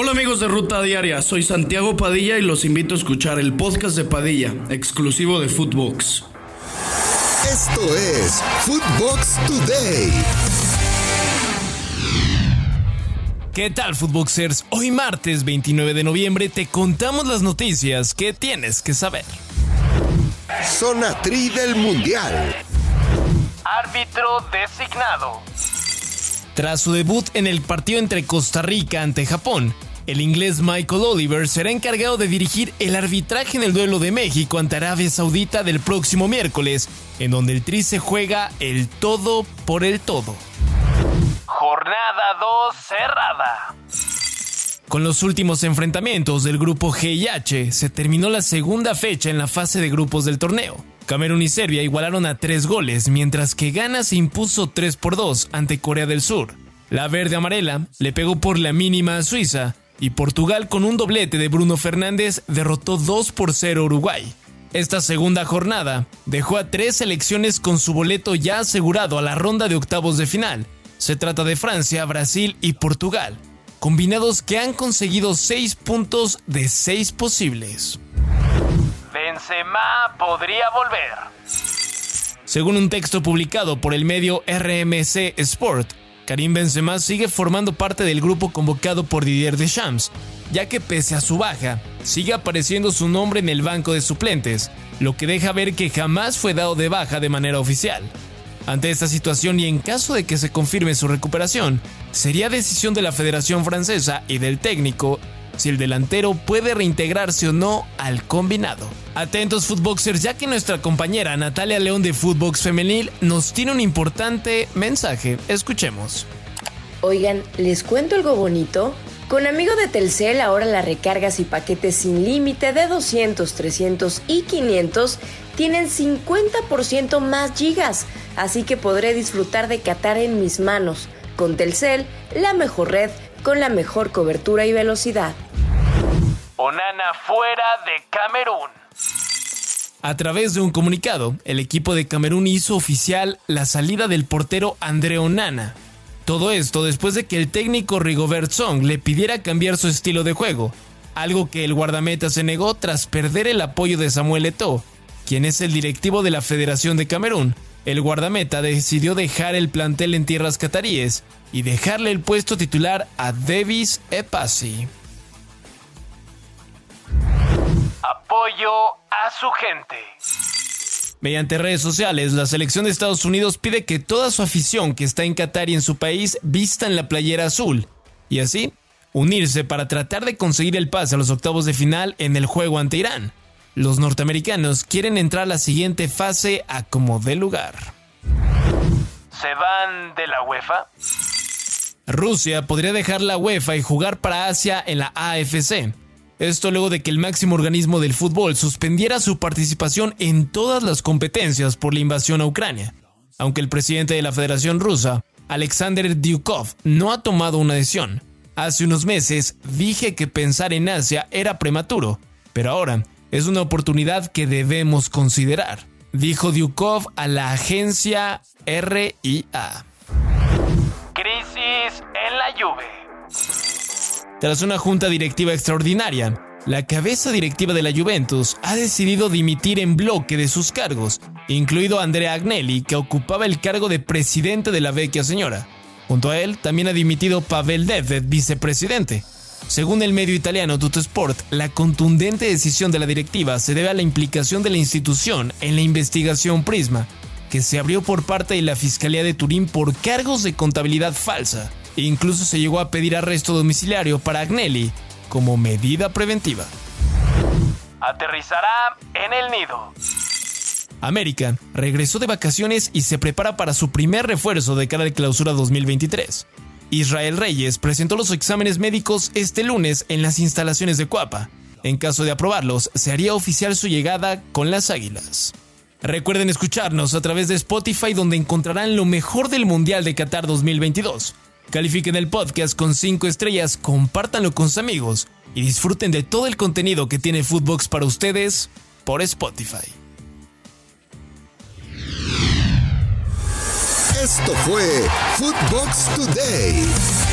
Hola amigos de Ruta Diaria, soy Santiago Padilla y los invito a escuchar el podcast de Padilla, exclusivo de Footbox. Esto es Footbox Today. ¿Qué tal, Footboxers? Hoy martes 29 de noviembre te contamos las noticias que tienes que saber. Zona Tri del Mundial. Árbitro designado. Tras su debut en el partido entre Costa Rica ante Japón, el inglés Michael Oliver será encargado de dirigir el arbitraje en el duelo de México ante Arabia Saudita del próximo miércoles, en donde el Tri se juega el todo por el todo. Jornada 2 cerrada. Con los últimos enfrentamientos del grupo G y H, se terminó la segunda fecha en la fase de grupos del torneo. Camerún y Serbia igualaron a tres goles, mientras que Ghana se impuso 3 por 2 ante Corea del Sur. La verde amarela le pegó por la mínima a Suiza y Portugal con un doblete de Bruno Fernández derrotó 2 por 0 Uruguay. Esta segunda jornada dejó a tres selecciones con su boleto ya asegurado a la ronda de octavos de final. Se trata de Francia, Brasil y Portugal, combinados que han conseguido 6 puntos de 6 posibles. Benzema podría volver. Según un texto publicado por el medio RMC Sport, Karim Benzema sigue formando parte del grupo convocado por Didier Deschamps, ya que pese a su baja, sigue apareciendo su nombre en el banco de suplentes, lo que deja ver que jamás fue dado de baja de manera oficial. Ante esta situación y en caso de que se confirme su recuperación, sería decisión de la Federación Francesa y del técnico si el delantero puede reintegrarse o no al combinado. Atentos Footboxers, ya que nuestra compañera Natalia León de Footbox Femenil nos tiene un importante mensaje. Escuchemos. Oigan, ¿les cuento algo bonito? Con amigo de Telcel ahora las recargas y paquetes sin límite de 200, 300 y 500 tienen 50% más gigas, así que podré disfrutar de Qatar en mis manos. Con Telcel, la mejor red con la mejor cobertura y velocidad. Onana fuera de Camerún. A través de un comunicado, el equipo de Camerún hizo oficial la salida del portero André Onana. Todo esto después de que el técnico Rigobert Song le pidiera cambiar su estilo de juego, algo que el guardameta se negó tras perder el apoyo de Samuel Eto'o, quien es el directivo de la Federación de Camerún. El guardameta decidió dejar el plantel en tierras cataríes y dejarle el puesto titular a Davis Epasi. Apoyo a su gente. Mediante redes sociales, la selección de Estados Unidos pide que toda su afición que está en Qatar y en su país vistan la playera azul y así unirse para tratar de conseguir el pase a los octavos de final en el juego ante Irán. Los norteamericanos quieren entrar a la siguiente fase a como dé lugar. ¿Se van de la UEFA? Rusia podría dejar la UEFA y jugar para Asia en la AFC. Esto luego de que el máximo organismo del fútbol suspendiera su participación en todas las competencias por la invasión a Ucrania. Aunque el presidente de la Federación Rusa, Alexander Dyukov, no ha tomado una decisión. Hace unos meses dije que pensar en Asia era prematuro, pero ahora es una oportunidad que debemos considerar, dijo Dyukov a la agencia RIA. Crisis en la Juve. Tras una junta directiva extraordinaria, la cabeza directiva de la Juventus ha decidido dimitir en bloque de sus cargos, incluido Andrea Agnelli, que ocupaba el cargo de presidente de la vecchia señora. Junto a él también ha dimitido Pavel Nedved, vicepresidente. Según el medio italiano Tuttosport, la contundente decisión de la directiva se debe a la implicación de la institución en la investigación Prisma, que se abrió por parte de la Fiscalía de Turín por cargos de contabilidad falsa. E incluso se llegó a pedir arresto domiciliario para Agnelli como medida preventiva. Aterrizará en el nido. América regresó de vacaciones y se prepara para su primer refuerzo de cara al clausura 2023. Israel Reyes presentó los exámenes médicos este lunes en las instalaciones de Cuapa. En caso de aprobarlos, se haría oficial su llegada con las Águilas. Recuerden escucharnos a través de Spotify donde encontrarán lo mejor del Mundial de Qatar 2022. Califiquen el podcast con 5 estrellas, compártanlo con sus amigos y disfruten de todo el contenido que tiene Footbox para ustedes por Spotify. Esto fue Footbox Today.